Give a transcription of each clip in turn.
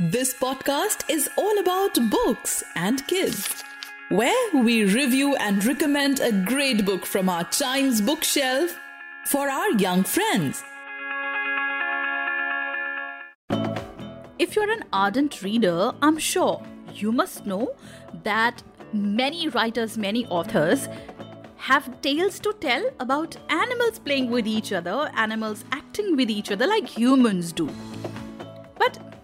This podcast is all about books and kids, where we review and recommend a great book from our Chimes bookshelf for our young friends. If you're an ardent reader, I'm sure you must know that many writers, many authors have tales to tell about animals playing with each other, animals acting with each other like humans do.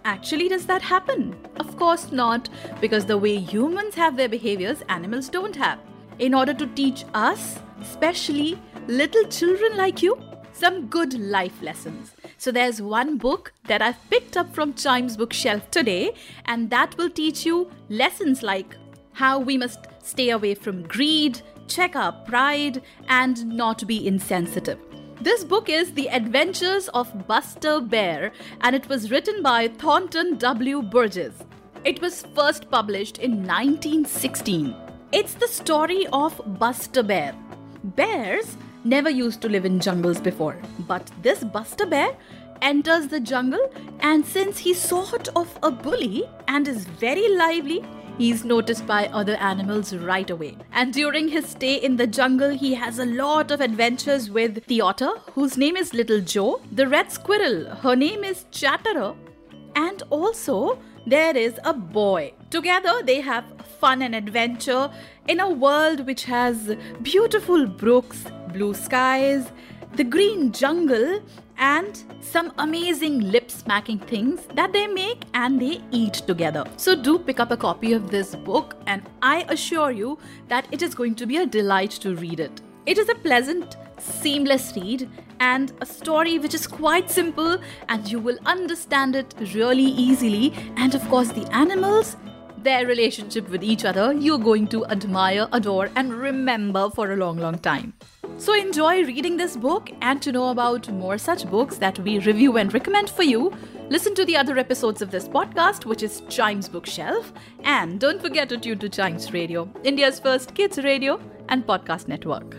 Actually, does that happen? Of course not, because the way humans have their behaviors, animals don't have. In order to teach us, especially little children like you, some good life lessons. So, there's one book that I've picked up from Chimes bookshelf today, and that will teach you lessons like how we must stay away from greed, check our pride, and not be insensitive. This book is The Adventures of Buster Bear and it was written by Thornton W. Burgess. It was first published in 1916. It's the story of Buster Bear. Bears never used to live in jungles before, but this Buster Bear enters the jungle and since he's sort of a bully and is very lively, He's noticed by other animals right away. And during his stay in the jungle, he has a lot of adventures with the otter, whose name is Little Joe, the red squirrel, her name is Chatterer, and also there is a boy. Together, they have fun and adventure in a world which has beautiful brooks, blue skies, the green jungle, and some amazing lip smacking things that they make and they eat together. So, do pick up a copy of this book, and I assure you that it is going to be a delight to read it. It is a pleasant, seamless read and a story which is quite simple, and you will understand it really easily. And of course, the animals their relationship with each other you're going to admire, adore, and remember for a long, long time. So enjoy reading this book and to know about more such books that we review and recommend for you. Listen to the other episodes of this podcast, which is Chimes Bookshelf. And don't forget to tune to Chimes Radio, India's first kids radio and podcast network.